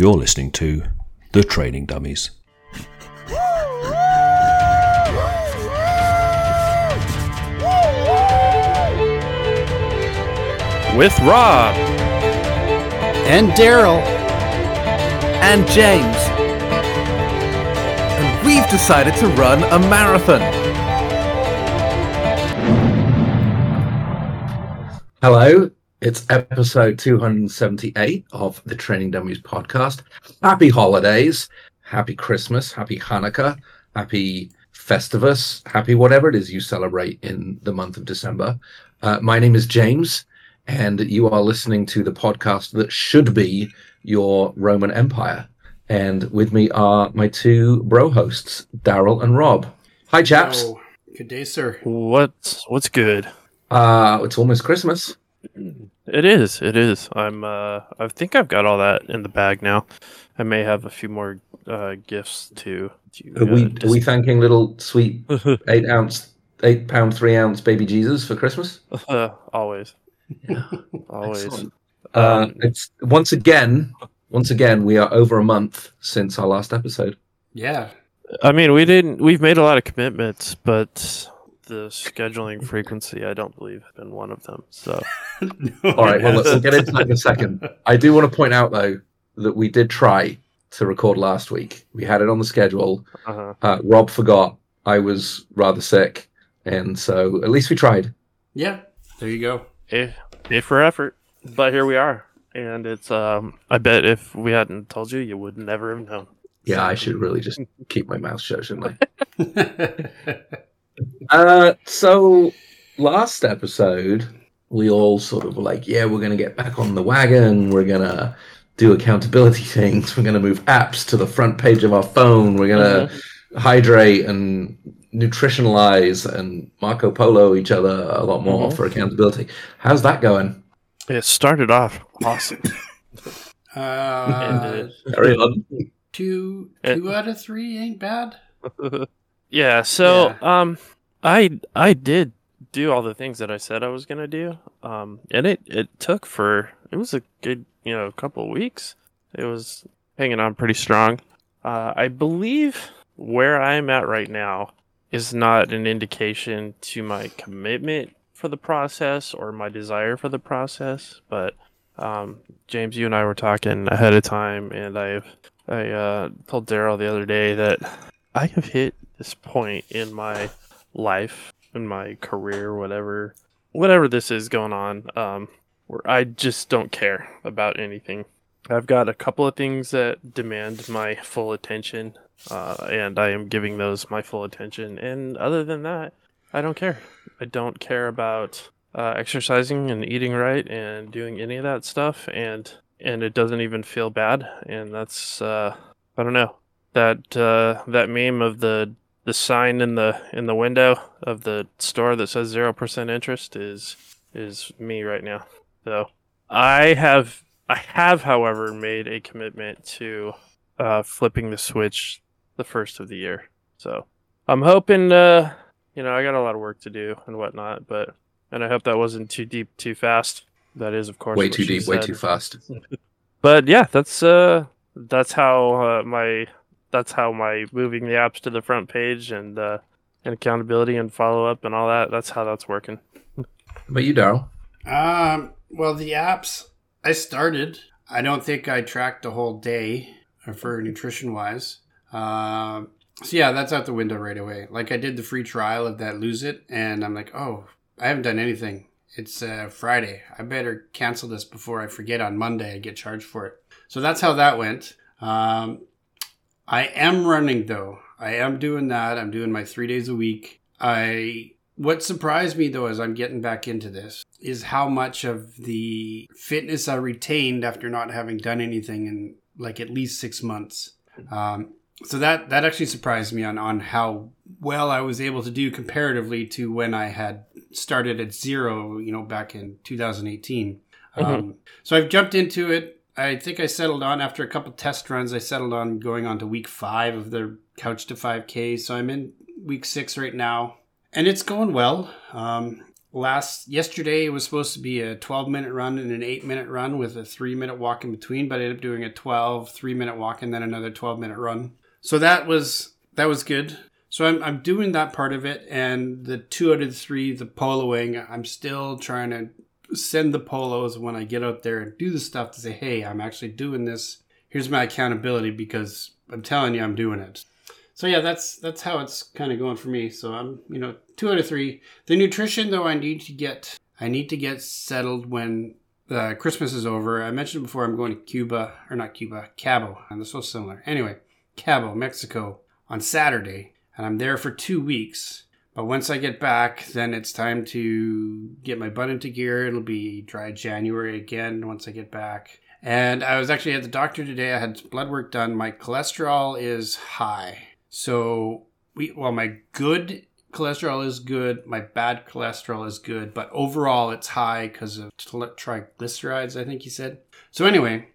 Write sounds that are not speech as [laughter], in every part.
You're listening to The Training Dummies. With Rob. and Darryl and James. And we've decided to run a marathon. Hello, it's episode 278 of the Training Dummies podcast. Happy holidays, happy Christmas, happy Hanukkah, happy Festivus, happy whatever it is you celebrate in the month of December. Uh, my name is James, and you are listening to the podcast that should be your Roman Empire. And with me are my two bro hosts, Darryl and Rob. Hi, chaps. Oh, good day, sir. What's what's good? Uh, it's almost Christmas. It is. It is. I'm. Uh, I think I've got all that in the bag now. I may have a few more uh, gifts to. to Are we, uh, are we thanking little sweet [laughs] eight ounce, eight pound, three ounce baby Jesus for Christmas. uh, [laughs] always. [laughs] Always. Excellent. Uh, Um, it's once again, once again, we are over a month since our last episode. Yeah. I mean, we didn't. We've made a lot of commitments, but the scheduling frequency, I don't believe, has been one of them. So. [laughs] All right, well, let's we'll get into that in a [laughs] second. I do want to point out though that we did try to record last week. We had it on the schedule. Uh-huh. Uh, Rob forgot. I was rather sick, and so at least we tried. Yeah. There you go. A, A for effort. But here we are. And it's um I bet if we hadn't told you, you would never have known. Yeah, I should really just [laughs] keep my mouth shut, shouldn't I? Uh, so last episode, we all sort of were like, yeah, we're going to get back on the wagon. We're going to do accountability [laughs] things. We're going to move apps to the front page of our phone. We're going to hydrate and nutritionalize and Marco Polo each other a lot more Mhm. for accountability. How's that going? It started off awesome. [laughs] uh, And, Carry on. two two out of three ain't bad. [laughs] yeah, so um I I did do all the things that I said I was gonna do. Um and it, it took for it was a good, you know, couple of weeks. It was hanging on pretty strong. Uh I believe where I'm at right now is not an indication to my commitment for the process or my desire for the process, but um, James, you and I were talking ahead of time, and I've I uh, told Daryl the other day that I have hit this point in my life, in my career, whatever, whatever this is going on, um, where I just don't care about anything. I've got a couple of things that demand my full attention, uh, and I am giving those my full attention. And other than that, I don't care. I don't care about uh, exercising and eating right and doing any of that stuff, and and it doesn't even feel bad. And that's uh, I don't know that uh, that meme of the the sign in the in the window of the store that says zero percent interest is is me right now. So I have I have, however, made a commitment to uh, flipping the switch the first of the year. So I'm hoping, uh, you know, I got a lot of work to do and whatnot, but and I hope that wasn't too deep, too fast. That is, of course, Way too deep, way too fast. [laughs] But yeah, that's uh, that's how uh, my that's how my moving the apps to the front page and uh, and accountability and follow up and all that. That's how that's working. But you, Darryl. Um. Well, the apps I started. I don't think I tracked the whole day uh, for nutrition wise. Um. So yeah, that's out the window right away. Like I did the free trial of that Lose It, and I'm like, oh, I haven't done anything. It's uh, Friday. I better cancel this before I forget on Monday. I get charged for it. So that's how that went. Um, I am running though. I am doing that. I'm doing my three days a week. I what surprised me though as I'm getting back into this is how much of the fitness I retained after not having done anything in like at least six months. Um, so that that actually surprised me on on how well I was able to do comparatively to when I had started at zero, you know, back in 2018. Um, so I've jumped into it. I think I settled on after a couple test runs. I settled on going on to week five of the Couch to 5K. So I'm in week six right now, and it's going well. Um, last yesterday it was supposed to be a 12 minute run and an 8 minute run with a 3 minute walk in between but i ended up doing a 12 3 minute walk and then another 12 minute run so that was that was good so I'm, I'm doing that part of it and the two out of the three the poloing i'm still trying to send the polos when i get out there and do the stuff to say hey i'm actually doing this here's my accountability because i'm telling you i'm doing it so yeah, that's that's how it's kind of going for me. So I'm you know two out of three. The nutrition though, I need to get I need to get settled when uh, Christmas is over. I mentioned before I'm going to Cuba or not Cuba, Cabo, and they're so similar. Anyway, Cabo, Mexico on Saturday, and I'm there for two weeks. But once I get back, then it's time to get my butt into gear. It'll be dry January again once I get back. And I was actually at the doctor today. I had blood work done. My cholesterol is high. So we well, my good cholesterol is good, my bad cholesterol is good, but overall it's high because of triglycerides. I think he said. So anyway,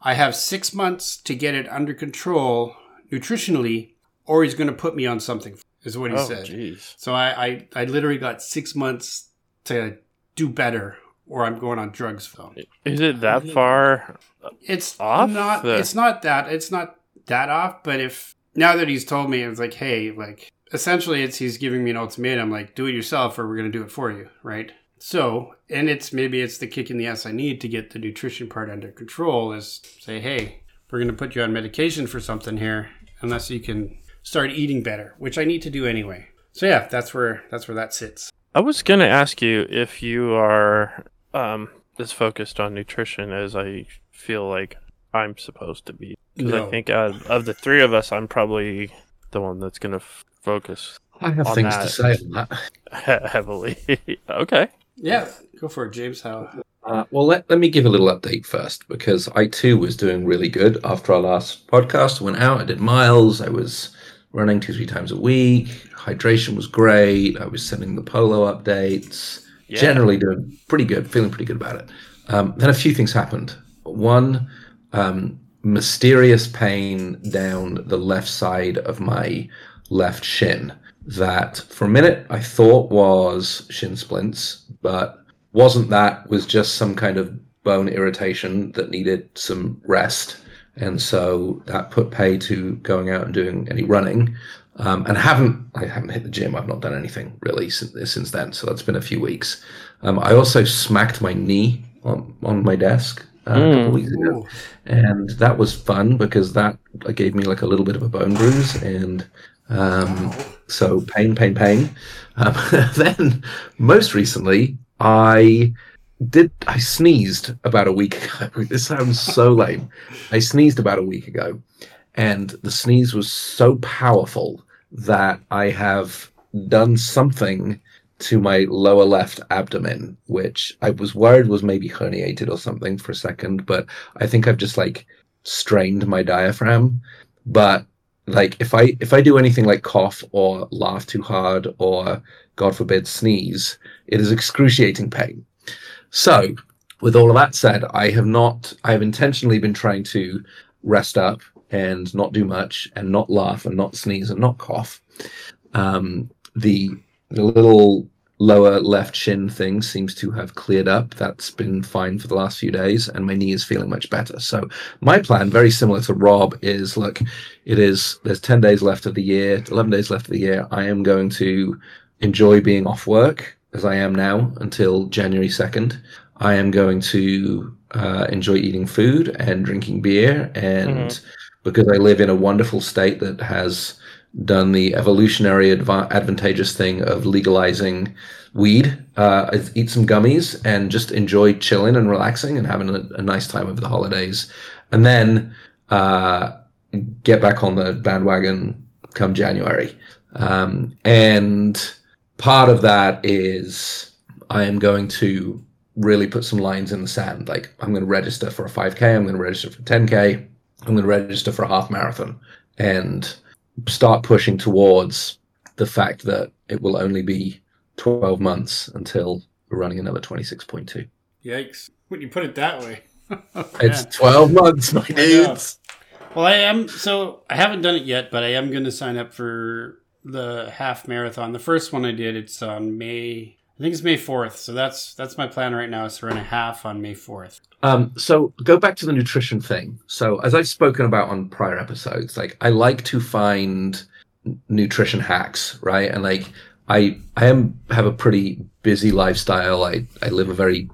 I have six months to get it under control nutritionally, or he's going to put me on something. Is what he oh, said. Geez. So I, I I literally got six months to do better, or I'm going on drugs. For. Is it that far? It's off not. the- It's not that. It's not that off. But if now that he's told me, it's like, hey, like essentially, it's he's giving me an ultimatum, like do it yourself, or we're gonna do it for you, right? So, and it's maybe it's the kick in the ass I need to get the nutrition part under control. Is say, hey, we're gonna put you on medication for something here, unless you can start eating better, which I need to do anyway. So yeah, that's where that's where that sits. I was gonna ask you if you are um as focused on nutrition as I feel like I'm supposed to be. Because I think uh, of the three of us, I'm probably the one that's gonna f- focus I have On things that. to say on that. [laughs] heavily. [laughs] okay. Yeah, go for it, James. How? Uh, well, let, let me give a little update first because I too was doing really good after our last podcast. I went out, I did miles, I was running two, three times a week. Hydration was great. I was sending the polo updates. Yeah. Generally doing pretty good, feeling pretty good about it. Um, then a few things happened. One, um, mysterious pain down the left side of my left shin that for a minute I thought was shin splints, but wasn't that was just some kind of bone irritation that needed some rest and so that put pay to going out and doing any running um, and haven't i haven't hit the gym i've not done anything really since, since then so that's been a few weeks um, i also smacked my knee on, on my desk uh, a couple Mm. weeks ago Ooh. and that was fun because that gave me like a little bit of a bone bruise and um, so pain, pain, pain. Um, [laughs] then most recently, I did. I sneezed about a week ago. [laughs] This sounds so lame. I sneezed about a week ago, and the sneeze was so powerful that I have done something to my lower left abdomen, which I was worried was maybe herniated or something for a second, but I think I've just like strained my diaphragm. But like if I if I do anything like cough or laugh too hard or God forbid sneeze, it is excruciating pain. So with all of that said, I have not I have intentionally been trying to rest up and not do much and not laugh and not sneeze and not cough. Um, the the little lower left shin thing seems to have cleared up. That's been fine for the last few days, and my knee is feeling much better. So my plan, very similar to Rob, is look, it is there's 10 days left of the year, 11 days left of the year. I am going to enjoy being off work as I am now until January 2nd. I am going to uh, enjoy eating food and drinking beer. And because I live in a wonderful state that has done the evolutionary adva- advantageous thing of legalizing weed, uh, eat some gummies and just enjoy chilling and relaxing and having a, a nice time over the holidays. And then uh, get back on the bandwagon come January. Um, and part of that is I am going to really put some lines in the sand. Like I'm going to register for a 5K, I'm going to register for 10K, I'm going to register for a half marathon, and start pushing towards the fact that it will only be 12 months until we're running another 26.2. Yikes! When you put it that way, [laughs] It's 12 months, my dudes. Well, I am. So I haven't done it yet, but I am going to sign up for the half marathon. The first one I did, it's on May. I think it's May fourth. So that's that's my plan right now. Is to run a half on May fourth. Um, so go back to the nutrition thing. So as I've spoken about on prior episodes, like I like to find nutrition hacks, right? And like I I am have a pretty busy lifestyle. I I live a very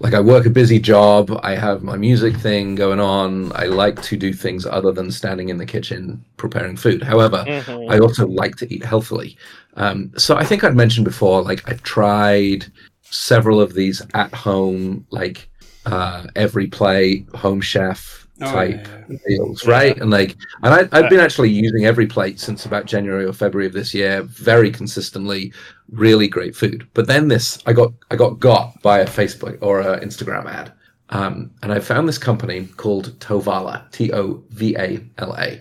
like I work a busy job. I have my music thing going on. I like to do things other than standing in the kitchen preparing food. However, Mhm. I also like to eat healthily. Um, so I think I'd mentioned before, like I've tried several of these at home, like uh, EveryPlate home chef Oh, type yeah, meals, right? And like, and I, I've been actually using EveryPlate since about January or February of this year, very consistently. Really great food. But then this, I got, I got got by a Facebook or a Instagram ad, um, and I found this company called Tovala, T O V A L A,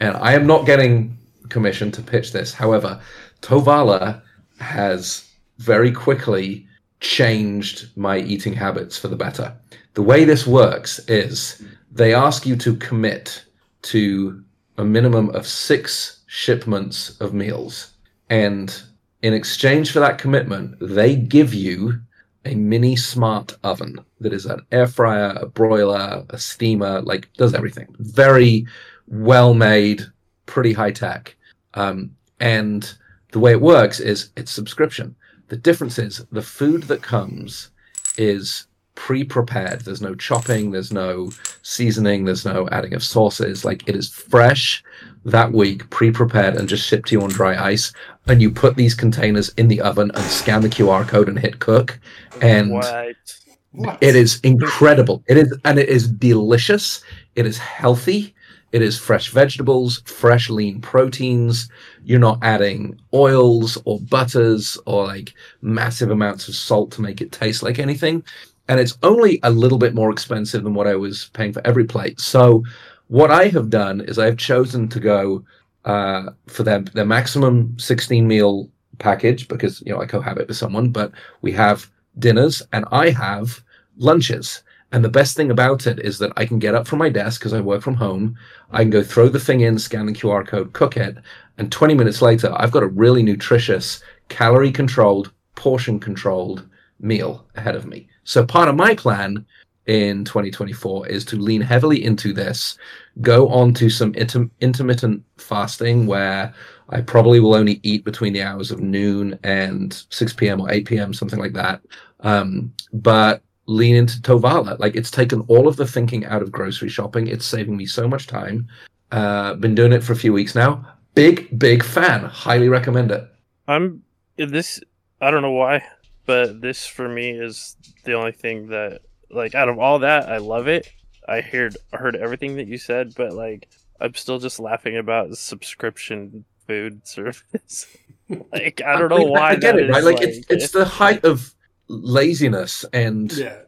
and I am not getting commission to pitch this. However, Tovala has very quickly changed my eating habits for the better. The way this works is they ask you to commit to a minimum of six shipments of meals. And in exchange for that commitment, they give you a mini smart oven that is an air fryer, a broiler, a steamer, like does everything. Very well made, pretty high tech. Um, and the way it works is it's subscription. The difference is the food that comes is pre-prepared. There's no chopping, there's no seasoning, there's no adding of sauces. Like it is fresh that week, pre-prepared and just shipped to you on dry ice. And you put these containers in the oven and scan the QR code and hit cook. And What? What? it is incredible. It is and it is delicious. It is healthy. It is fresh vegetables, fresh lean proteins. You're not adding oils or butters or like massive amounts of salt to make it taste like anything. And it's only a little bit more expensive than what I was paying for EveryPlate. So what I have done is I've chosen to go uh, for their their maximum 16 meal package because you know I cohabit with someone, but we have dinners and I have lunches. And the best thing about it is that I can get up from my desk because I work from home. I can go throw the thing in, scan the QR code, cook it, and 20 minutes later, I've got a really nutritious, calorie controlled, portion controlled meal ahead of me. So part of my plan in 2024 is to lean heavily into this, go on to some inter- intermittent fasting where I probably will only eat between the hours of noon and 6 p.m. or 8 p.m., something like that. Um, but lean into Tovala. Like it's taken all of the thinking out of grocery shopping. It's saving me so much time. Uh, been doing it for a few weeks now. Big, big fan. Highly recommend it. I'm this. I don't know why, but this for me is the only thing that, like, out of all that, I love it. I heard heard everything that you said, but like, I'm still just laughing about subscription food [laughs] service. like, I don't know mean, why. I get that it, right? is, Like, it's it's the height of laziness and yeah.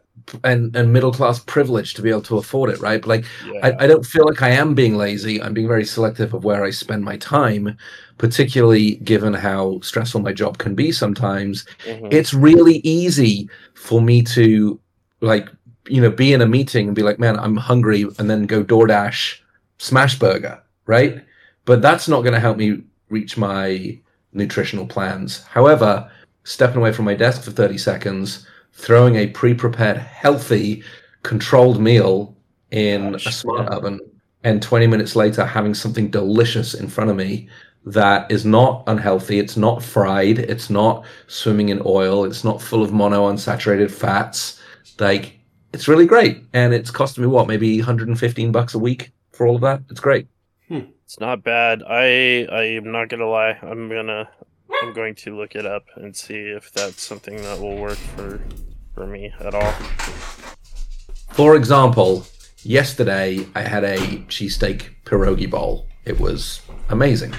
And and middle class privilege to be able to afford it, right? But like yeah. I, I don't feel like I am being lazy. I'm being very selective of where I spend my time, particularly given how stressful my job can be sometimes. Mhm. It's really easy for me to like, you know, be in a meeting and be like, man, I'm hungry, and then go DoorDash smash burger, right? But that's not going to help me reach my nutritional plans. However, stepping away from my desk for 30 seconds, throwing a pre-prepared, healthy, controlled meal in Gosh, a smart yeah. oven, and 20 minutes later having something delicious in front of me that is not unhealthy, it's not fried, it's not swimming in oil, it's not full of monounsaturated fats. Like it's really great. And it's costing me what, maybe 115 bucks a week for all of that? It's great. Hmm. It's not bad. I I am not gonna lie. I'm gonna I'm going to look it up and see if that's something that will work for for me at all. For example, yesterday I had a cheesesteak pierogi bowl. It was amazing.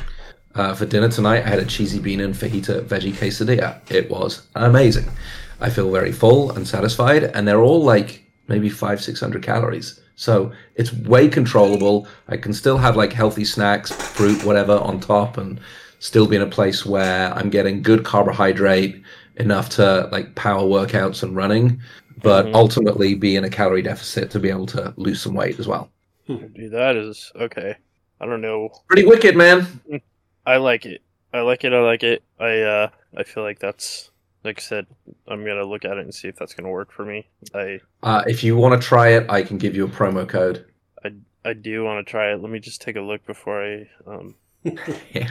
Uh, for dinner tonight, I had a cheesy bean and fajita veggie quesadilla. It was amazing. I feel very full and satisfied, and they're all like maybe five, six hundred calories. So it's way controllable. I can still have like healthy snacks, fruit, whatever on top, and still be in a place where I'm getting good carbohydrate, enough to like power workouts and running, but Mhm. ultimately be in a calorie deficit to be able to lose some weight as well. [laughs] Dude, that is okay. I don't know. Pretty wicked, man. I like it. I like it. I like it. I uh I feel like that's like I said, I'm gonna look at it and see if that's gonna work for me. I Uh, if you want to try it, I can give you a promo code. I I do want to try it. Let me just take a look before I. Um... Yeah.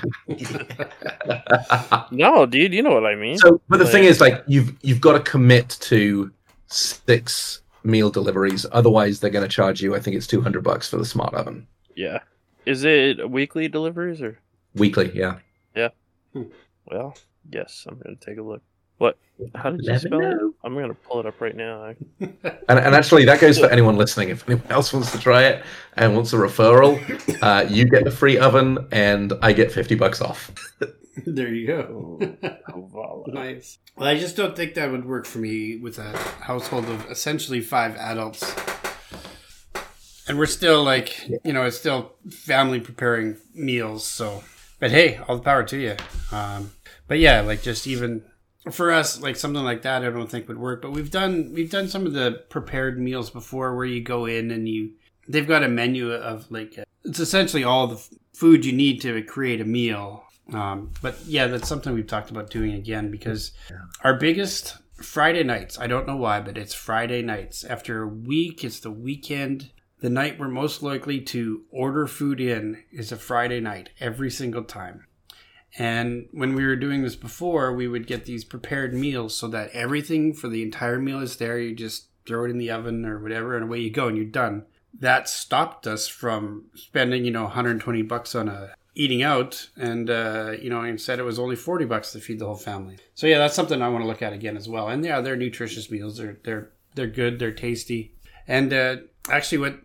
No, dude, you know what I mean. so, but the thing is, like, you've you've got to commit to six meal deliveries. Otherwise, they're going to charge you. I think it's two hundred bucks for the smart oven yeah, is it weekly deliveries or? weekly. Yeah. Yeah. Hmm. Well, yes, I'm gonna take a look. What? How did you Let me spell it? I'm gonna pull it up right now. [laughs] And, and actually, that goes for anyone listening. If anyone else wants to try it and wants a referral, uh, you get the free oven, and I get fifty bucks off. [laughs] there you go. [laughs] Voila. nice. Well, I just don't think that would work for me with a household of essentially five adults. And we're still like, you know, it's still family preparing meals. So, but hey, all the power to you. Um, but yeah, like just even for us, like something like that, I don't think would work. But we've done we've done some of the prepared meals before, where you go in and you they've got a menu of like uh, it's essentially all the food you need to create a meal. Um, but yeah, that's something we've talked about doing again because our biggest Friday nights. I don't know why, but it's Friday nights. After a week, it's the weekend. The night we're most likely to order food in is a Friday night every single time. And when we were doing this before, we would get these prepared meals so that everything for the entire meal is there. You just throw it in the oven or whatever, and away you go, and you're done. That stopped us from spending, you know, 120 bucks on a eating out, and uh, you know, instead it was only 40 bucks to feed the whole family. So yeah, that's something I want to look at again as well. And yeah, they're nutritious meals. They're they're they're good. They're tasty. And uh, actually, what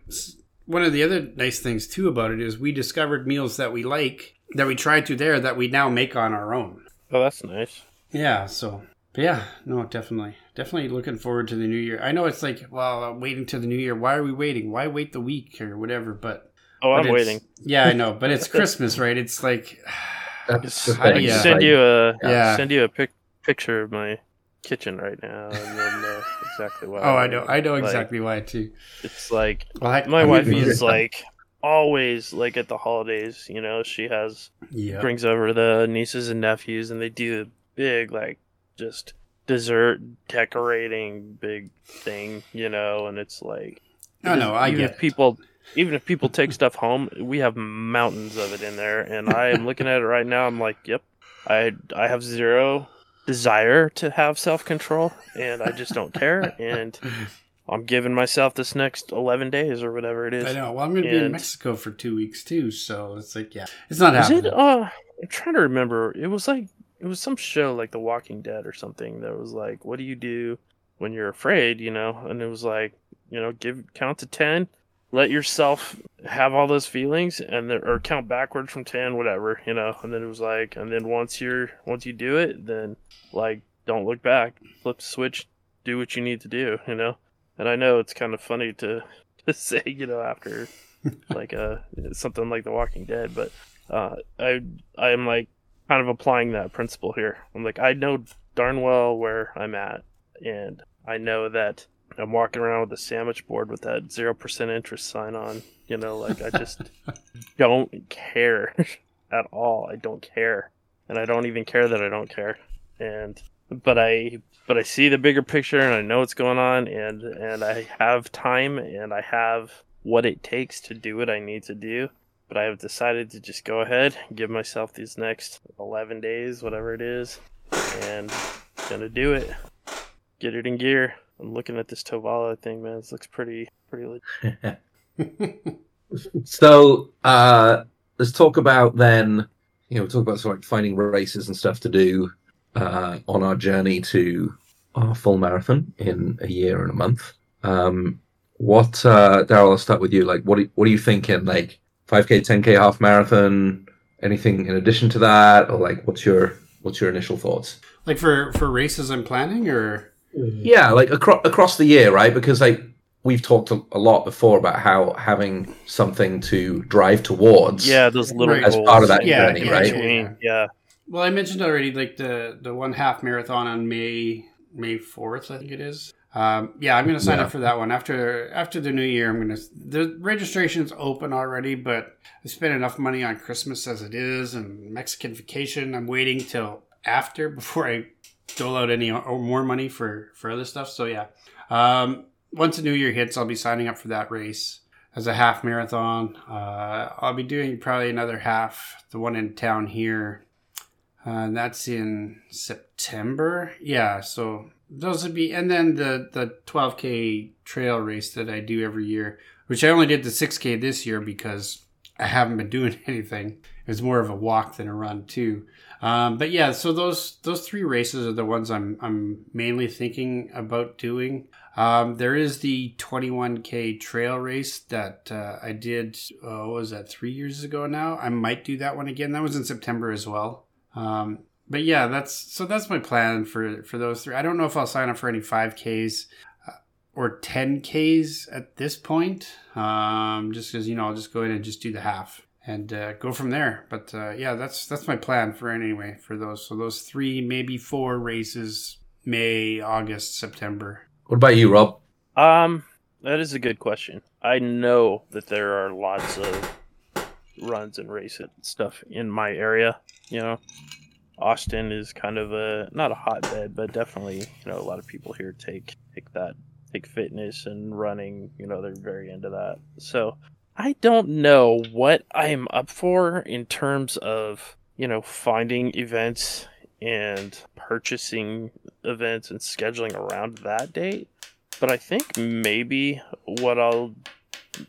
one of the other nice things too about it is we discovered meals that we like that we tried to there that we now make on our own. Oh, that's nice. Yeah, so but yeah, no, definitely, definitely looking forward to the new year. I know it's like, well, uh, waiting to the new year. Why are we waiting? Why wait the week or whatever? But Oh, but I'm waiting. [laughs] Yeah, I know, but it's [laughs] Christmas, right? It's like, [sighs] That's the How do thing. you- I It's can send you a Yeah. send you a pic- picture of my kitchen right now, and you'll know [laughs] exactly why. oh, I know, I know Like, exactly why too. It's like Well, I, my I wife is like always like at the holidays. You know, she has brings over the nieces and nephews, and they do a big like just dessert decorating big thing. You know, and it's like I no, I even get if people even if people take stuff home, we have mountains of it in there, and I am looking at it right now. I'm like, yep, I I have zero desire to have self control, and I just don't care, and [laughs] I'm giving myself this next eleven days or whatever it is. I know. Well, I'm going to be in Mexico for two weeks too, so it's like, yeah, it's not happening. it? Uh, I'm trying to remember. It was like it was some show like The Walking Dead or something that was like, what do you do when you're afraid? You know, and it was like, you know, give count to ten, let yourself have all those feelings, and then or count backwards from ten, whatever, you know. And then it was like, and then once you're once you do it, then like don't look back, flip the switch, do what you need to do, you know. And I know it's kind of funny to [laughs] to say, you know, after [laughs] like uh something like The Walking Dead, but uh, I I am like kind of applying that principle here. I'm like I know darn well where I'm at, and I know that I'm walking around with a sandwich board with that zero percent interest sign on. You know, like I just [laughs] don't care at all. I don't care, and I don't even care that I don't care. And but I but I see the bigger picture, and I know what's going on, and and I have time, and I have what it takes to do what I need to do but I have decided to just go ahead, give myself these next 11 days, whatever it is, and gonna do it. Get it in gear. I'm looking at this Tovala thing, man. This looks pretty, pretty. Legit. [laughs] So uh, let's talk about then. You know, talk about sort of like finding races and stuff to do uh, on our journey to our full marathon in a year and a month. Um, what, uh, Darryl? I'll start with you. Like, what are, what are you thinking? Like, five k, ten k, half marathon? Anything in addition to that, or like, what's your what's your initial thoughts? like for for races I'm planning, or Yeah, like across across the year, right? Because like we've talked a, a lot before about how having something to drive towards. Yeah, those little As goals part of that Yeah, journey, yeah, right? yeah. Yeah, well, I mentioned already, like the the one half marathon on May May fourth, I think it is. Um, yeah, I'm going to sign Yeah. up for that one after after the new year. I'm going to the registration's open already, but I spent enough money on Christmas as it is and Mexican vacation. I'm waiting till after [laughs] before I dole out any or more money for for other stuff. So yeah, um, once the new year hits, I'll be signing up for that race as a half marathon. Uh, I'll be doing probably another half, the one in town here. Uh, that's in September. Yeah, so those would be, and then the the 12k trail race that I do every year, which I only did the 6k this year because I haven't been doing [laughs] anything. It was more of a walk than a run too. Um, but yeah, so those those three races are the ones I'm I'm mainly thinking about doing. Um, there is the 21k trail race that uh, I did. Uh, was that three years ago now? I might do that one again. That was in September as well. Um, but yeah, that's so that's my plan for for those three. I don't know if I'll sign up for any 5Ks uh, or 10Ks at this point. Um, just because you know I'll just go in and just do the half and uh, go from there. But uh, yeah, that's that's my plan for anyway for those. So those three, maybe four races: May, August, September. What about you, Rob? Um, that is a good question. I know that there are lots of runs and race races stuff in my area. You know, Austin is kind of a not a hotbed, but definitely you know a lot of people here take take that take fitness and running. You know, they're very into that. So I don't know what I'm up for in terms of you know finding events and purchasing events and scheduling around that date. But I think maybe what I'll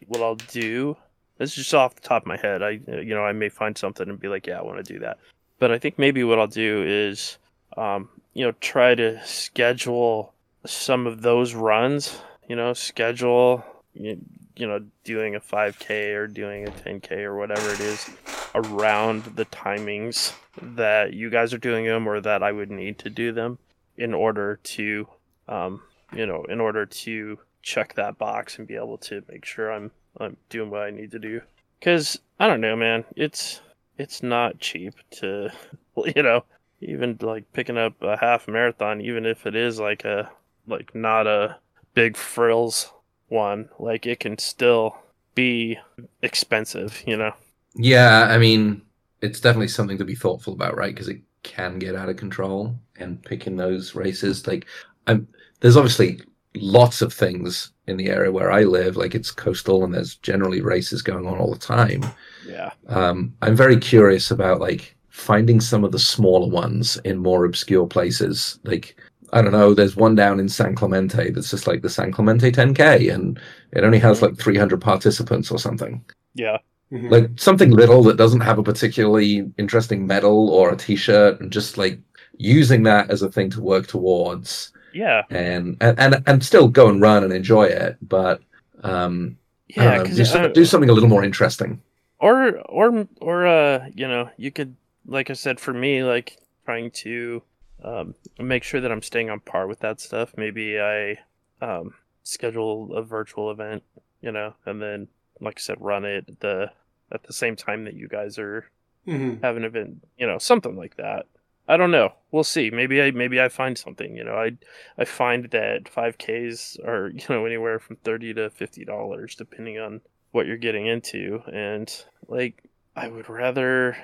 what I'll do. This is just off the top of my head. I you know I may find something and be like, yeah, I want to do that. But I think maybe what I'll do is, um, you know, try to schedule some of those runs. You know, schedule you, you know doing a 5k or doing a 10k or whatever it is around the timings that you guys are doing them or that I would need to do them in order to um, you know in order to check that box and be able to make sure I'm I'm doing what I need to do. Cuz I don't know man. It's it's not cheap to [laughs] you know even like picking up a half marathon even if it is like a like not a big frills one like it can still be expensive you know? Yeah, I mean, it's definitely something to be thoughtful about, right? Because it can get out of control, and picking those races, like, I'm there's obviously lots of things in the area where I live, like it's coastal, and there's generally races going on all the time. yeah Um, I'm very curious about like finding some of the smaller ones in more obscure places. Like I don't know, there's one down in San Clemente that's just like the San Clemente 10K, and it only has like 300 participants or something. yeah Mhm. Like something little that doesn't have a particularly interesting medal or a T-shirt, and just like using that as a thing to work towards, yeah and and and, and still go and run and enjoy it, but um, don't yeah know, 'cause, do, uh, do something a little more interesting. or or or uh you know you could like i said for me like trying to um make sure that i'm staying on par with that stuff maybe i um schedule a virtual event you know and then like i said run it the at the same time that you guys are Mhm. have an event you know something like that i don't know. We'll see. Maybe i maybe i find something you know? I i find that 5ks are [laughs] you know anywhere from 30 to 50 dollars depending on what you're getting into. And like i would rather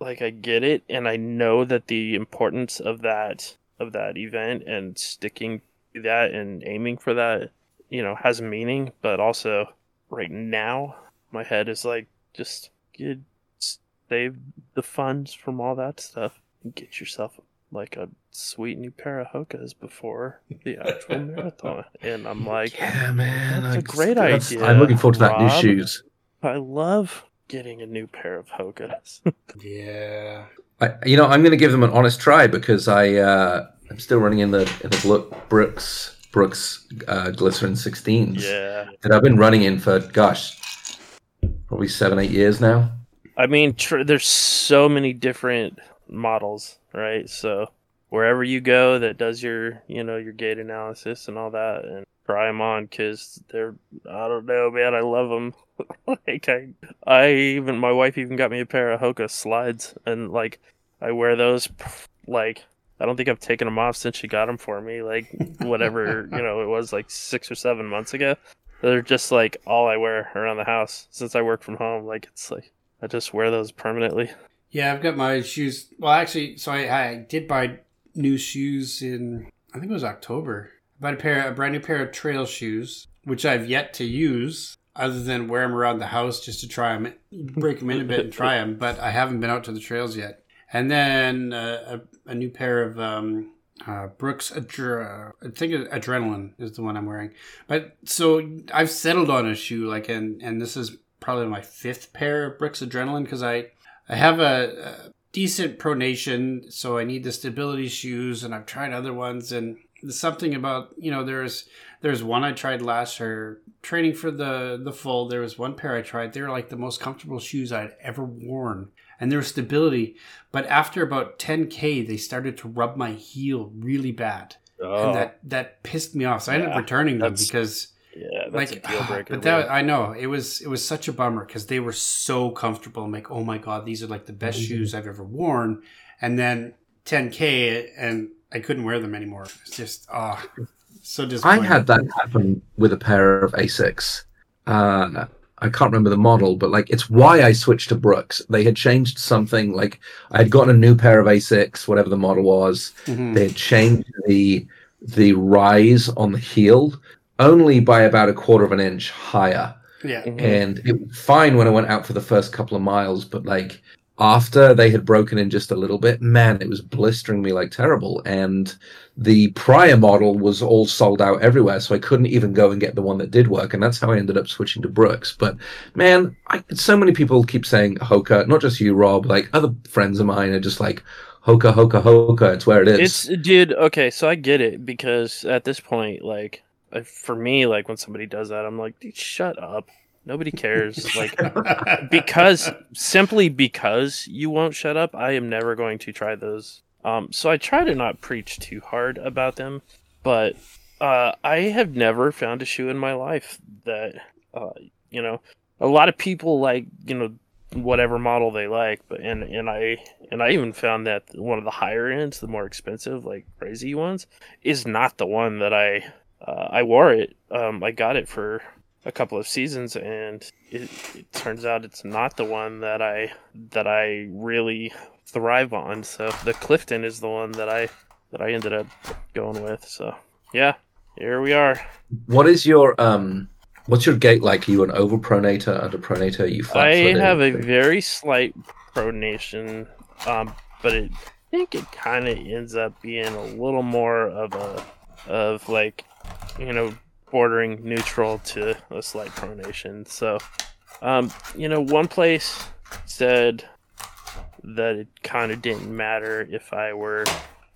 like i get it and i know that the importance of that of that event and sticking to that and aiming for that you know has meaning. But also right now my head is like just get save the funds from all that stuff get yourself like a sweet new pair of hokas before the actual [laughs] marathon and i'm like Yeah, man. that's a I- great that's- idea, I'm looking forward to that new shoes. I love getting a new pair of Hokas. [laughs] Yeah. I, you know, I'm going to give them an honest try because I uh, I'm still running in the in the Brooks Brooks uh, Glycerin 16s yeah. that I've been running in for gosh, probably seven eight years now. I mean, tr- there's so many different models, right? So wherever you go that does your, you know, your gait analysis and all that, and try them on because they're, I don't know, man, I love them. [laughs] like I, I even my wife even got me a pair of Hoka slides, and like I wear those, [laughs] like. I don't think I've taken them off since she got them for me. Like whatever you know, it was like six or seven months ago. They're just like all I wear around the house since I work from home. Like it's like I just wear those permanently. Yeah, I've got my shoes. Well, actually, so I, I did buy new shoes in I think it was October. I bought a pair, a brand new pair of trail shoes, which I've yet to use, other than wear them around the house just to try them, break them in a bit and try them. But I haven't been out to the trails yet. And then uh, a, a new pair of um, uh, Brooks Adre- I think Adrenaline is the one I'm wearing. But so I've settled on a shoe, like, and and this is probably my fifth pair of Brooks Adrenaline because I I have a, a decent pronation, so I need the stability shoes, and I've tried other ones, and something about you know there's there's one I tried last year training for the the full. There was one pair I tried. They were like the most comfortable shoes I'd ever worn, and there was stability. But after about 10k, they started to rub my heel really bad, Oh, and that that pissed me off. So I ended up returning them that's- because yeah, that's like a deal breaker. but that I know it was it was such a bummer because they were so comfortable. I'm like, oh my god, these are like the best Mm-hmm. shoes I've ever worn. And then 10k and I couldn't wear them anymore. It's just ah, so disappointing. I had that happen with a pair of Asics. Uh, I can't remember the model, but like it's why I switched to Brooks. They had changed something. Like I had gotten a new pair of Asics, whatever the model was. Mhm. They had changed the the rise on the heel only by about a quarter of an inch higher. yeah. Mm-hmm. and it was fine when I went out for the first couple of miles, but like after they had broken in just a little bit, man, it was blistering me like terrible. And the prior model was all sold out everywhere, so I couldn't even go and get the one that did work, and that's how I ended up switching to Brooks. But man, I, so many people keep saying Hoka, not just you, Rob, like other friends of mine are just like Hoka, Hoka, Hoka. It's where it is. It's dude. Okay, so I get it because at this point, like for me, like when somebody does that, I'm like, dude, shut up. Nobody [laughs] cares. like because simply because you won't shut up, I am never going to try those. Um, so I try to not preach too hard about them, but uh, I have never found a shoe in my life that uh, you know a lot of people like you know whatever model they like, but and and I and I even found that one of the higher ends, the more expensive, like crazy ones, is not the one that I uh, I wore it. Um, I got it for a couple of seasons, and it, it turns out it's not the one that I that I really thrive on. So the Clifton is the one that I that I ended up going with. So yeah, here we are. What is your um? What's your gait like? Are you an overpronator, underpronator? Are you flat I have a very slight pronation, um, but it, I think it kind of ends up being a little more of a of like you know bordering neutral to a slight pronation. So, um, you know, one place said that it kind of didn't matter if I were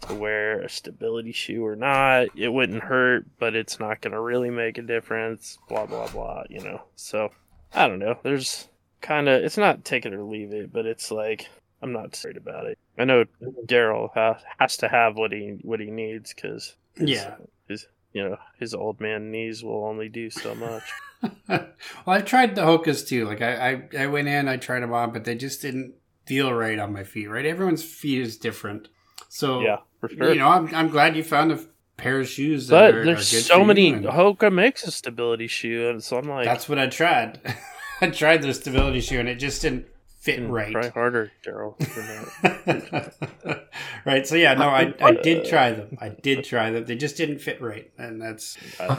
to wear a stability shoe or not. It wouldn't hurt, but it's not going to really make a difference. Blah blah blah. You know. So I don't know. There's kind of it's not take it or leave it, but it's like I'm not worried about it. I know Darryl ha- has to have what he what he needs because Yeah. his you know his old man knees will only do so much. [laughs] well, I've tried the Hokas too. Like I, I, I went in, I tried them on, but they just didn't feel right on my feet. Right, everyone's feet is different. So yeah, for sure. you know, I'm, I'm glad you found a pair of shoes that but are, there's are good so many. And Hoka makes a stability shoe, and so I'm like, that's what I tried. [laughs] I tried the stability shoe, and it just didn't fit "Hmm, right. Try harder, Darryl. [laughs] right. So yeah, no, I, I did try them. I did try them. They just didn't fit right, and that's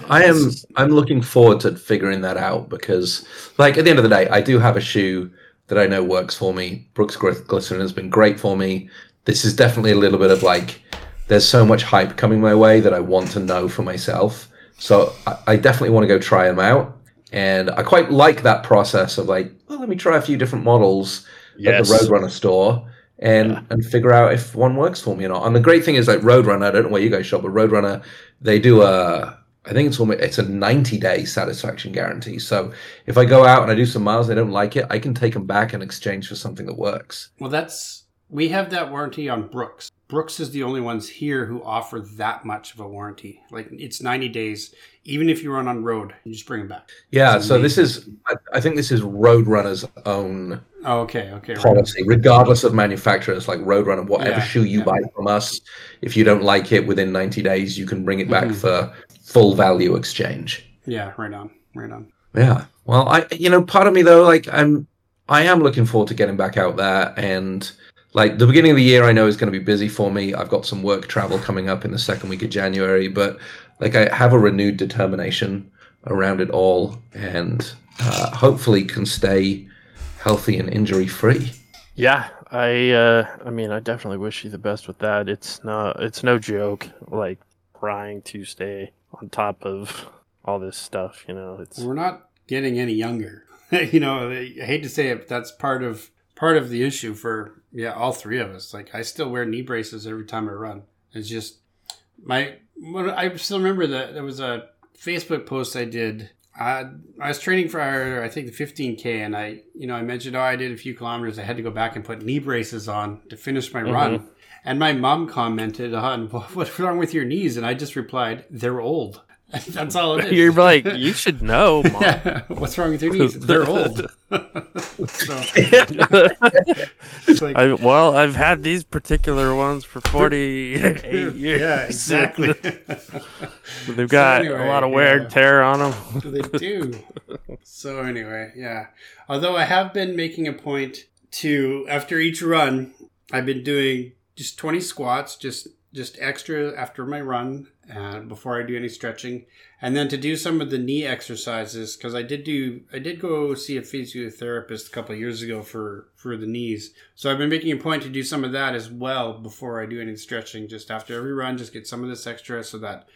I am I'm looking forward to figuring that out because like at the end of the day I do have a shoe that I know works for me. Brooks Gly- Glycerin has been great for me. This is definitely a little bit of like there's so much hype coming my way that I want to know for myself. So I, I definitely want to go try them out. And I quite like that process of like, well, let me try a few different models Yes. at the Roadrunner store and Yeah. and figure out if one works for me or not. And the great thing is like Roadrunner, I don't know where you guys shop, but Roadrunner, they do a I think it's almost it's a 90 day satisfaction guarantee. So if I go out and I do some miles and I don't like it, I can take them back and exchange for something that works. well, that's we have that warranty on Brooks. Brooks is the only ones here who offer that much of a warranty. Like it's 90 days, even if you run on road, you just bring them back. Yeah, so this is I, I think this is Roadrunner's own Oh, okay, okay. right. policy, regardless of manufacturers like Roadrunner, whatever Yeah, shoe you yeah. buy from us, if you don't like it within 90 days, you can bring it back Mhm. for full value exchange. Yeah, right on, right on. Yeah. Well, I you know, part of me though, like I'm I am looking forward to getting back out there and like the beginning of the year, I know is going to be busy for me. I've got some work travel coming up in the second week of January, but like I have a renewed determination around it all, and uh, hopefully can stay healthy and injury free. Yeah, I uh I mean I definitely wish you the best with that. It's not it's no joke like trying to stay on top of all this stuff, you know. It's We're not getting any younger. [laughs] you know, I hate to say it, but that's part of part of the issue for yeah, all three of us. Like I still wear knee braces every time I run. It's just my what I still remember that there was a Facebook post I did. I, I was training for I think the 15k, and I you know I mentioned oh I did a few kilometers. I had to go back and put knee braces on to finish my mm-hmm. run. And my mom commented on [laughs] what's wrong with your knees, and I just replied they're old. [laughs] That's all it is. you're like you should know, [laughs] mom. Yeah. What's wrong with your knees? They're old. [laughs] so, like, I, well, I've had these particular ones for 48 years. yeah, exactly. They've got anyway, a lot of wear yeah. and tear on them. they do. So anyway, yeah. Although I have been making a point to after each run, I've been doing just 20 squats, just just extra after my run uh, before I do any stretching, and then to do some of the knee exercises because I did do I did go see a physiotherapist a couple of years ago for for the knees. So I've been making a point to do some of that as well before I do any stretching. Just after every run, just get some of this extra so that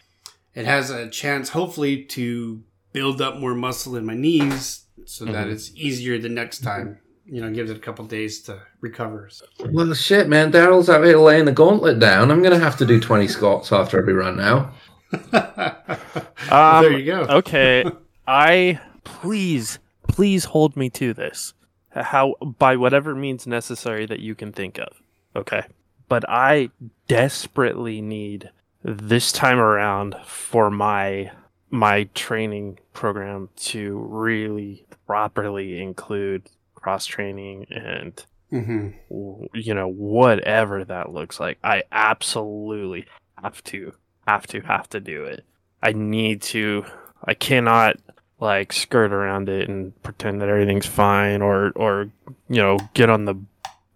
it has a chance, hopefully, to build up more muscle in my knees so that it's easier the next time. You know, gives it a couple days to recover. So. Well, shit, man, Darryl's out here laying the gauntlet down. I'm gonna have to do 20 squats after every run now. [laughs] Um, there you go. [laughs] okay, I please, please hold me to this. How by whatever means necessary that you can think of. Okay, but I desperately need this time around for my my training program to really properly include cross training and hmm w- you know whatever that looks like i absolutely have to have to have to do it. I need to i cannot like skirt around it and pretend that everything's fine or or you know get on the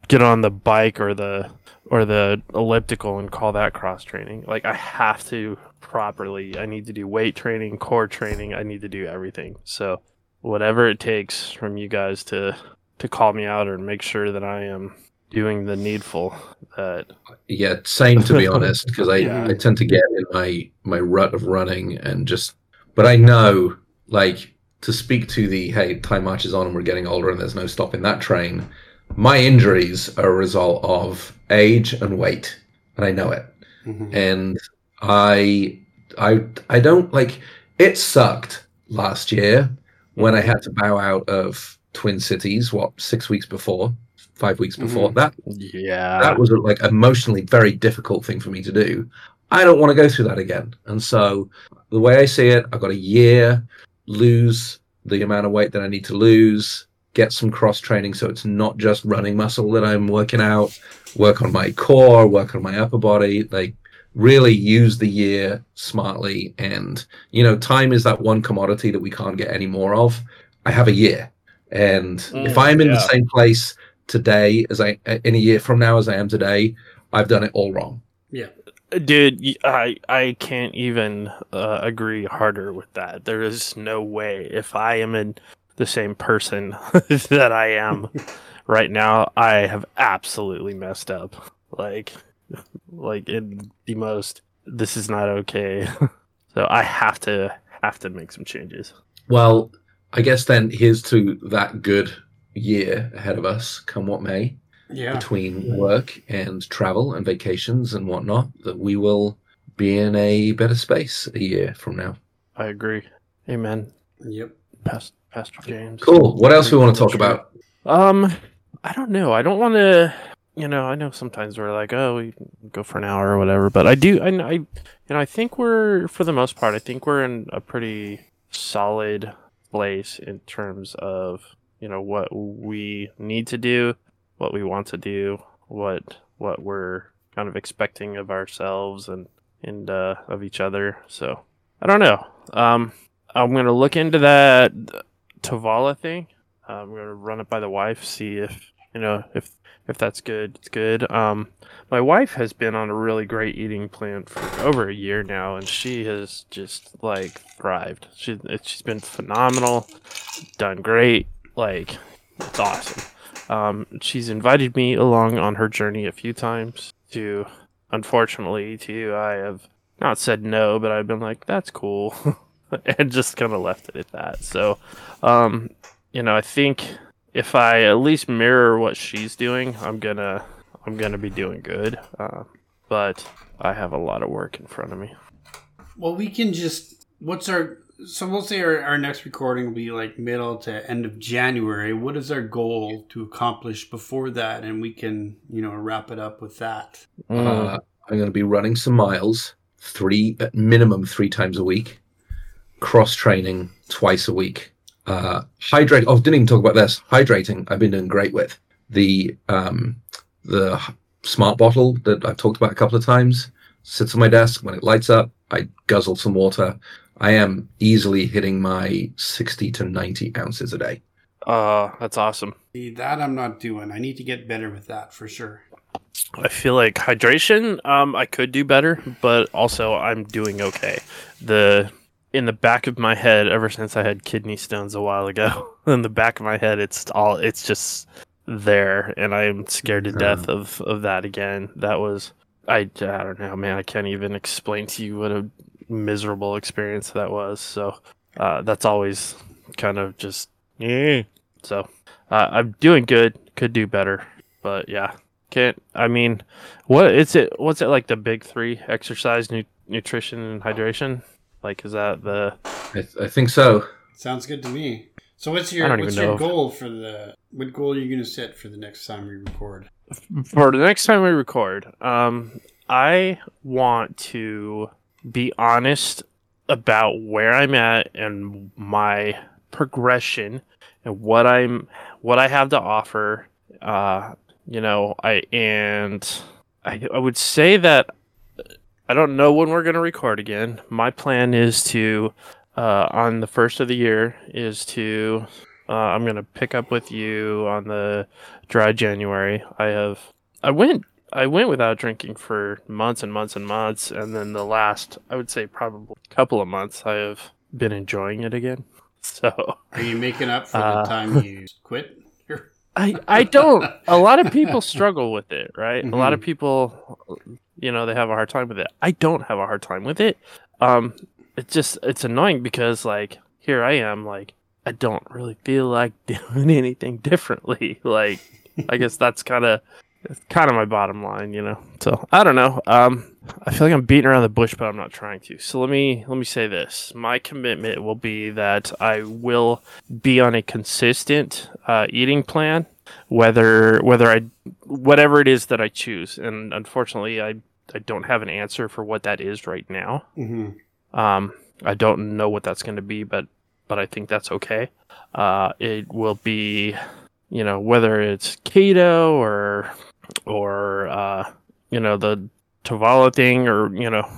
get on the bike or the or the elliptical and call that cross training. Like i have to properly i need to do weight training core training i need to do everything. So whatever it takes from you guys to to call me out or make sure that I am doing the needful. That Yeah, same to be [laughs] honest, because I, Yeah. I tend to get in my my rut of running and just. But I know, like, to speak to the hey, time marches on and we're getting older and there's no stopping that train. My injuries are a result of age and weight, and I know it. hmm and I I I don't like it sucked last year when I had to bow out of Twin Cities what six weeks before five weeks mm-hmm. before? That yeah, that was a, like emotionally very difficult thing for me to do. I don't want to go through that again. And so the way I see it I've got a year lose the amount of weight that I need to lose get some cross training so it's not just running muscle that I'm working out work on my core work on my upper body like really use the year smartly. And you know time is that one commodity that we can't get any more of. I have a year and if Mm, i'm in the same place today as i in a year from now as i am today i've done it all wrong Yeah. dude, I I can't even uh, agree harder with that. There is no way if I am in the same person [laughs] that I am [laughs] right now, I have absolutely messed up. Like, like in the most. This is not okay. [laughs] so I have to have to make some changes. well i guess then here's to that good year ahead of us come what may Yeah. between work and travel and vacations and whatnot that we will be in a better space a year from now I agree. Amen. Yep. Pastor, Pastor James. Cool. What else we want to talk about? Um, I don't know. I don't want to. You know, I know sometimes we're like, oh, we go for an hour or whatever, but I do. I, I, you know, I think we're for the most part. I think we're in a pretty solid place in terms of you know what we need to do, what we want to do, what what we're kind of expecting of ourselves and and uh, of each other. So I don't know. Um, I'm gonna look into that Tovala thing. I'm gonna run it by the wife, see if you know, if if that's good, it's good. Um, my wife has been on a really great eating plan for over a year now, and she has just like thrived. She she's been phenomenal, done great. Like it's awesome. Um, she's invited me along on her journey a few times. To unfortunately, to I have not said no, but I've been like, that's cool, [laughs] and just kind of left it at that. So, um, you know, I think if I at least mirror what she's doing, I'm gonna I'm gonna be doing good. Uh, but I have a lot of work in front of me. Well, we can just what's our so we'll say our, our next recording will be like middle to end of January. What is our goal to accomplish before that, and we can you know wrap it up with that. Uh, I'm going to be running some miles, three at minimum three times a week, cross training twice a week. Uh, hydrate. Oh, didn't even talk about this. Hydrating. I've been doing great with the um, the smart bottle that I've talked about a couple of times. Sits on my desk. When it lights up, I guzzle some water. I am easily hitting my 60 to 90 ounces a day. Uh, that's awesome. See, that I'm not doing. I need to get better with that for sure. I feel like hydration, um, I could do better, but also I'm doing okay. The in the back of my head, ever since I had kidney stones a while ago, [laughs] in the back of my head, it's all it's just there, and I'm scared to death of of that again. That was I I don't know, man. I can't even explain to you what a miserable experience that was. So uh, that's always kind of just yeah. So uh, I'm doing good. Could do better, but yeah, can't. I mean, what is it? What's it like? The big three: exercise, nu- nutrition, and hydration. Like, is that the? I, th- I think so. Sounds good to me. So what's your what's your know if- goal for the what goal are you going to set for the next time we record? for the next time we record, um, I want to be honest about where I'm at and my progression and what I'm what I have to offer. Uh, you know, I and I, I would say that I don't know when we're going to record again. My plan is to uh, on the first of the year is to uh, I'm going to pick up with you on the dry January. I have I went I went without drinking for months and months and months, and then the last I would say probably couple of months I have been enjoying it again. [laughs] So Are you making up for Uh, the time you [laughs] quit? I I don't. A lot of people [laughs] struggle with it, right? A lot of Mhm. people, you know, they have a hard time with it. I don't have a hard time with it. Um, it's just it's annoying because like here I am, like I don't really feel like [laughs] doing anything differently. [laughs] Like I guess that's kind of kind of my bottom line, you know. So I don't know. Um, I feel like I'm beating around the bush, but I'm not trying to. So let me let me say this: my commitment will be that I will be on a consistent uh, eating plan, whether whether I whatever it is that I choose. And unfortunately, I I don't have an answer for what that is right now. hmm Um, I don't know what that's going to be, but but I think that's okay. Uh, it will be, you know, whether it's keto or or uh, you know the Tovala thing, or you know,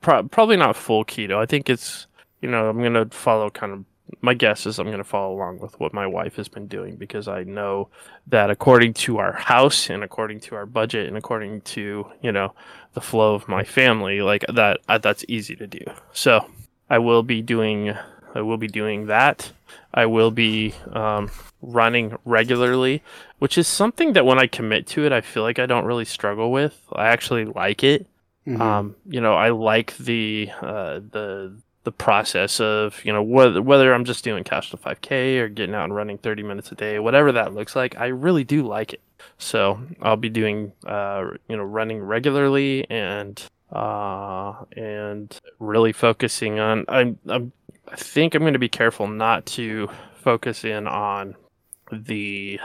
pro- probably not full keto. I think it's you know I'm to follow kind of my guess is I'm going to follow along with what my wife has been doing because I know that according to our house and according to our budget and according to you know the flow of my family, like that uh, that's easy to do. So I will be doing I will be doing that. I will be um, running regularly, which is something that when I commit to it, I feel like I don't really struggle with. I actually like it. Mhm. Um, you know, I like the uh, the the process of you know whether whether I'm just doing Couch to 5K or getting out and running 30 minutes a day, whatever that looks like. I really do like it. So I'll be doing uh, you know running regularly and uh, and really focusing on. I'm, I'm I think I'm going to be careful not to focus in on the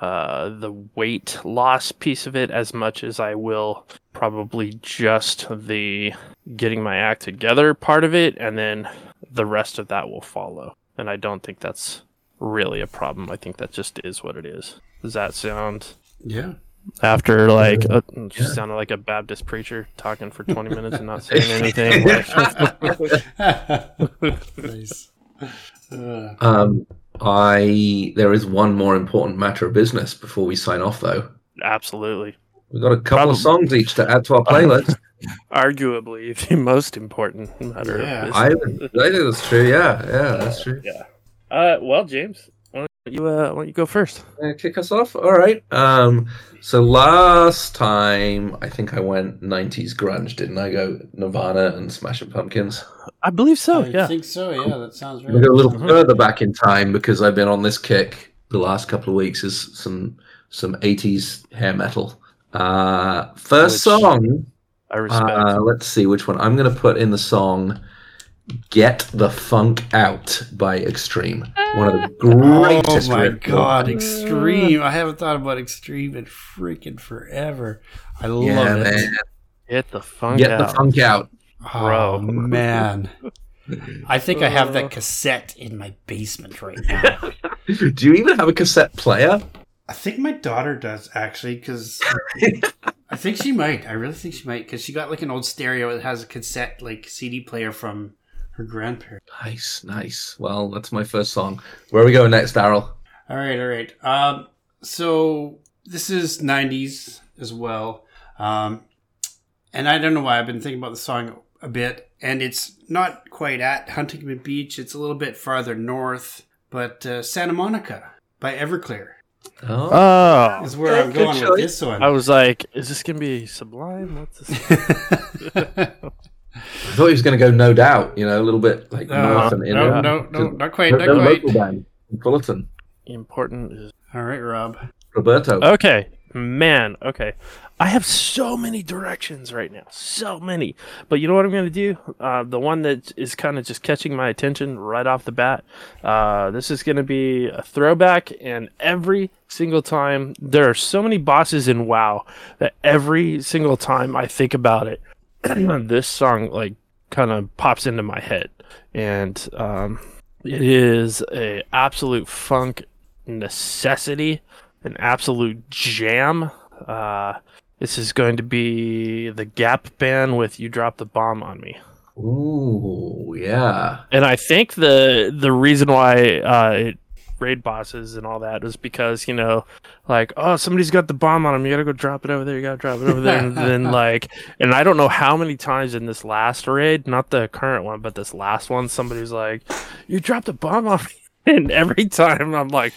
uh, the weight loss piece of it as much as I will probably just the getting my act together part of it, and then the rest of that will follow. And I don't think that's really a problem. I think that just is what it is. Does that sound yeah. After like a, just sounded like a Baptist preacher talking for 20 minutes and not [laughs] saying anything? [laughs] Nice. [laughs] Um, I there is one more important matter of business before we sign off, though. Absolutely. We've got a couple of songs each to add to our playlist. Arguably the most important matter. of Yeah. business. I, I think that's true. Yeah, yeah, that's true. Yeah. Uh, well, James, why don't you uh, why don't you go first? Uh, kick us off. All right. Um. So last time, I think I went '90s grunge, didn't I? Go Nirvana and Smashing Pumpkins. I believe so. I yeah. think so. Yeah, that sounds We right. go a little further back in time because I've been on this kick the last couple of weeks. Is some some '80s hair metal. Uh, first Which- song. I respect. Uh, let's see which one. I'm going to put in the song "Get the Funk Out" by Extreme. One of the [laughs] greatest. Oh my riff- god, extreme! I haven't thought about extreme in freaking forever. I love Yeah, it. man. Get the funk Get out. the funk out. Oh Bro. man, I think I have that [laughs] cassette in my basement right now. [laughs] Do you even have a cassette player? I think my daughter does actually, because I think she might. I really think she might, because she got like an old stereo that has a cassette like CD player from her grandparents. Nice, nice. Well, that's my first song. Where are we going next, Darryl? All right, all right. Um, so this is '90s as well, um, and I don't know why I've been thinking about the song a bit, and it's not quite at Huntington Beach. It's a little bit farther north, but uh, Santa Monica by Everclear Oh, Oh, is where Yeah, I'm going choice. with this one. I was like, is this gonna be sublime? What's this? [laughs] [laughs] I thought he was going to go No Doubt. You know, a little bit like No, north and no, no, no, not quite, not quite. local band in Fullerton. Important is All right, Rob. Roberto. okay, man. Okay, I have so many directions right now, so many. But you know what I'm gonna do? Uh, the one that is kind of just catching my attention right off the bat. Uh, this is gonna be a throwback, and every single time there are so many bosses in WoW that every single time I think about it, even [clears throat] this song like kind of pops into my head, and um, it is a absolute funk necessity, an absolute jam. Uh, this is going to be the Gap Band with "You Drop the Bomb on Me," Ooh, yeah. and I think the the reason why uh, it raid bosses and all that is because you know, like, oh, somebody's got the bomb on them. You gotta go drop it over there. You gotta drop it over there, and then [laughs] like, and I don't know how many times in this last raid, not the current one, but this last one, somebody's like, "You dropped a bomb on me," [laughs] and every time I'm like.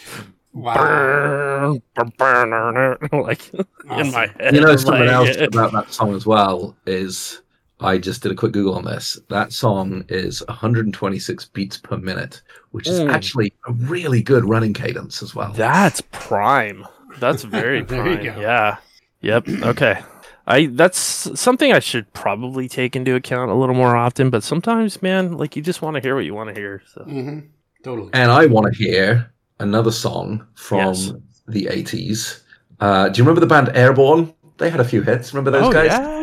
Wow. [laughs] Like in my head. You know, something like, else about that song as well is I just did a quick Google on this. That song is 126 beats per minute, which is Mm. actually a really good running cadence as well. That's prime. That's [laughs] very There you prime. go. Yeah. Yep. Okay. I that's something I should probably take into account a little more often, but sometimes, man, like you just want to hear what you want to hear. So hmm Totally. And I want to hear another song from Yes. the 80s. Uh, do you remember the band Airbourne? They had a few hits. Remember those oh, guys? Yeah,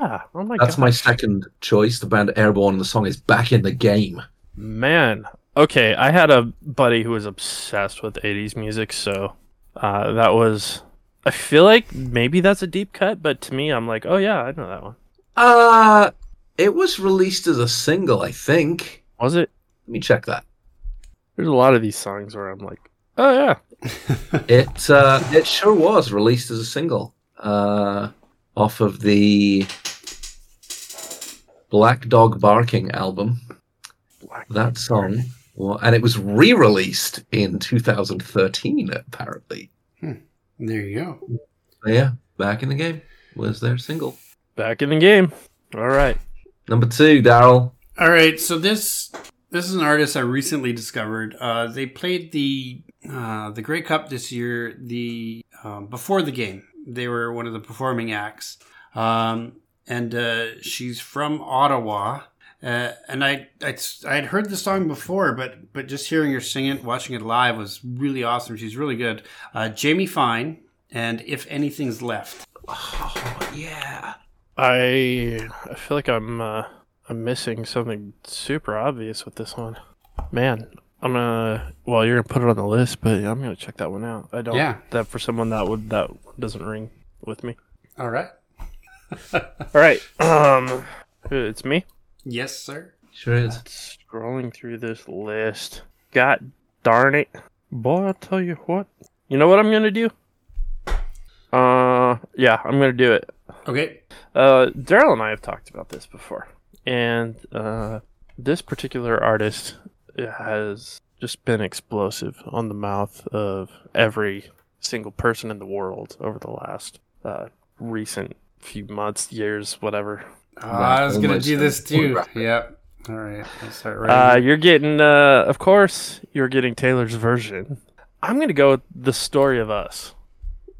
yeah. Oh my That's god. my second choice. The band Airbourne. The song is "Back in the Game." Man. Okay, I had a buddy who was obsessed with 80s music, so uh, that was I feel like maybe that's a deep cut, but to me I'm like, "Oh yeah, I know that one." Uh, it was released as a single, I think. Was it? Let me check that. There's a lot of these songs where I'm like, "Oh yeah." [laughs] It uh, it sure was released as a single uh, off of the Black Dog Barking album. Black That song, well, and it was re-released in 2013, apparently. There you go. So, yeah, back in the game was their single. Back in the game. All right. Number two, Darryl. All right, so this this is an artist I recently discovered. Uh, they played the uh, the Grey Cup this year. The um, before the game, they were one of the performing acts, um, and uh, she's from Ottawa. Uh, and I, I I had heard the song before, but but just hearing her sing it, watching it live was really awesome. She's really good. Uh, Jamie Fine and If Anything's Left. Oh, yeah. I I feel like I'm uh, I'm missing something super obvious with this one. Man, I'm gonna well, you're gonna put it on the list, but I'm gonna check that one out. I don't Yeah. that for someone that would that doesn't ring with me. All right. [laughs] All right. Um it's me. Yes, sir. Sure is. Scrolling through this list. God darn it, boy! I'll tell you what. You know what I'm gonna do? Uh, yeah, I'm gonna do it. Okay. Uh, Darryl and I have talked about this before, and uh, this particular artist has just been explosive on the mouth of every single person in the world over the last uh, recent few months, years, whatever. Uh, I was gonna do this too. Yep. All right. Let's start Uh, you're getting, uh, of course, you're getting Taylor's version. I'm gonna go with the story of us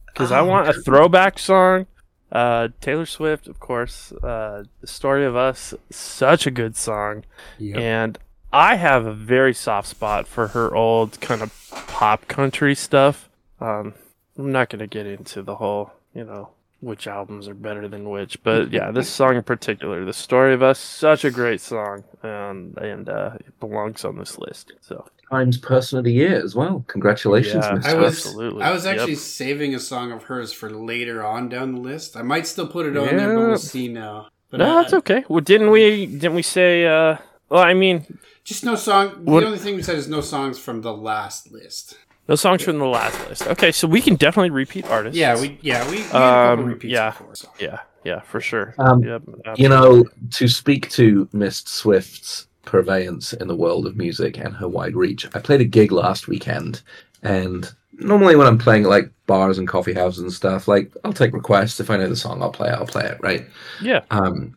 because I Oh, want a throwback song. Uh, Taylor Swift, of course. Uh, the story of us, such a good song, Yep. and I have a very soft spot for her old kind of pop country stuff. Um, I'm not gonna get into the whole, you know, which albums are better than which, but [laughs] yeah, this song in particular, "The Story of Us," such a great song, and and uh, it belongs on this list. So Times Person of the Year as well. Congratulations, Yeah. Mr. I was Absolutely. I was Yep. actually saving a song of hers for later on down the list. I might still put it on there, but we'll see now. But no, I- that's okay. Well, didn't we? Didn't we say? Uh, well, I mean, Just no song. What- The only thing we said is no songs from the last list. no songs from the last list. Okay, so we can definitely repeat artists. Yeah, we yeah we, we had a couple Um, repeats yeah. before. So. yeah, yeah, for sure. Um, yep, You know, to speak to Miss Swift's purveyance in the world of music and her wide reach, I played a gig last weekend, and normally when I'm playing at like bars and coffee houses and stuff, like I'll take requests. If I know the song, I'll play it. I'll play it. Right. yeah. um,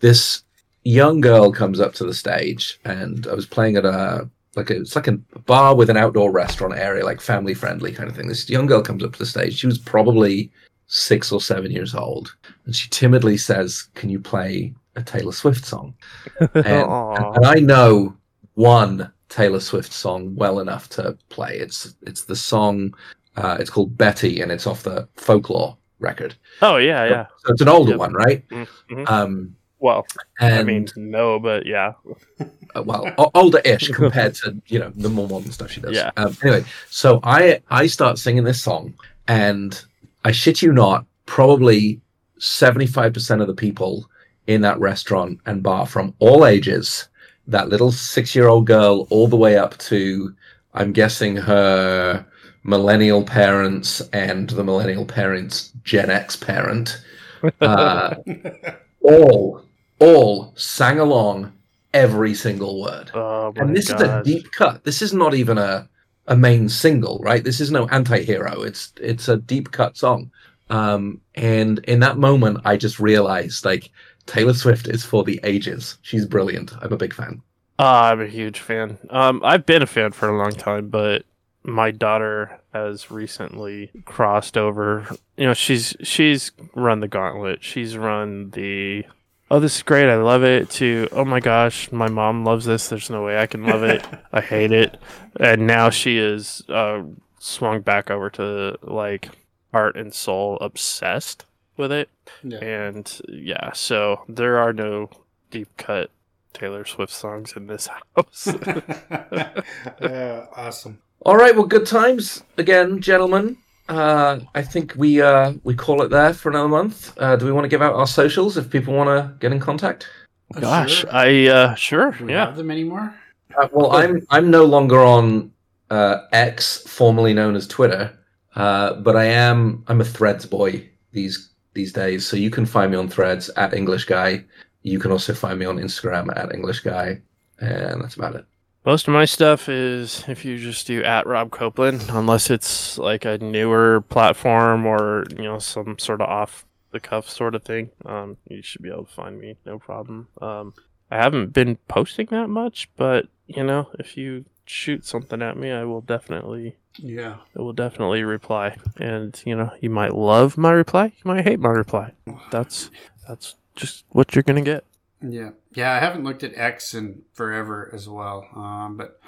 this young girl comes up to the stage, and I was playing at a like a, it's like a bar with an outdoor restaurant area, like family friendly kind of thing. This young girl comes up to the stage. She was probably six or seven years old, and she timidly says, "Can you play a Taylor Swift song?" [laughs] And, and I know one Taylor Swift song well enough to play. It's it's the song. Uh, it's called Betty, and it's off the Folklore record. Oh yeah, yeah. So it's an older Yep. one, right? Mhm. Um, Well, and I mean, no, but yeah. uh, well, older-ish compared to you know the more modern stuff she does. Yeah. Um, anyway, so I I start singing this song, and I shit you not, probably seventy-five percent of the people in that restaurant and bar from all ages, that little six-year-old girl, all the way up to I'm guessing her millennial parents and the millennial parents' Gen X parent, uh, [laughs] all all sang along every single word. Oh and this god. is a deep cut. This is not even a a main single, right? This is no anti-hero. It's it's a deep cut song. Um, and in that moment, I just realized like Taylor Swift is for the ages. She's brilliant. I'm a big fan. Ah, I'm a huge fan. Um, I've been a fan for a long time, but my daughter has recently crossed over. You know, she's she's run the gauntlet. She's run the oh, this is great. I love it. To oh my gosh, my mom loves this. There's no way I can love it. [laughs] I hate it. And now she is uh, swung back over to like heart and soul obsessed with it. Yeah. And yeah, so there are no deep cut Taylor Swift songs in this [laughs] house. [laughs] yeah, awesome. All right, well, good times again, gentlemen. Uh, I think we uh, we call it there for another month. Uh, do we want to give out our socials if people want to get in contact? Gosh, Sure. I uh sure, Do we yeah. have them anymore? Uh, well, I'm I'm no longer on uh, X, formerly known as Twitter, uh, but I am I'm a Threads boy these these days. So you can find me on Threads at English Guy. You can also find me on Instagram at English Guy, and that's about it. Most of my stuff is if you just do at Rob Copeland, unless it's like a newer platform or you know some sort of off the cuff sort of thing. Um, you should be able to find me, no problem. Um, I haven't been posting that much, but you know, if you shoot something at me, I will definitely Yeah. I will definitely reply. And you know, you might love my reply, you might hate my reply. That's that's just what you're gonna get. Yeah, yeah. I haven't looked at X in forever as well. Um, but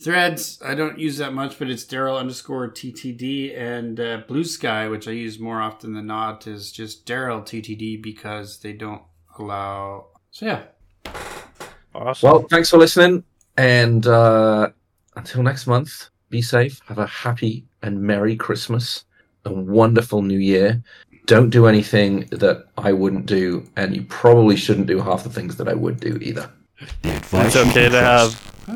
Threads, I don't use that much, but it's Darryl underscore TTD and uh, Bluesky, which I use more often than not, is just Darryl TTD because they don't allow. So yeah, Awesome. Well, thanks for listening, and uh, until next month, be safe. Have a happy and merry Christmas, a wonderful New Year. Don't do anything that I wouldn't do, and you probably shouldn't do half the things that I would do either. It's okay to have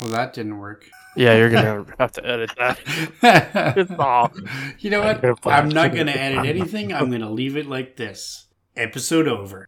Well, that didn't work. Yeah, you're gonna have to edit that. [laughs] It's all. you know what? I'm gonna play I'm not going to edit anything. I'm going to leave it like this. Episode over.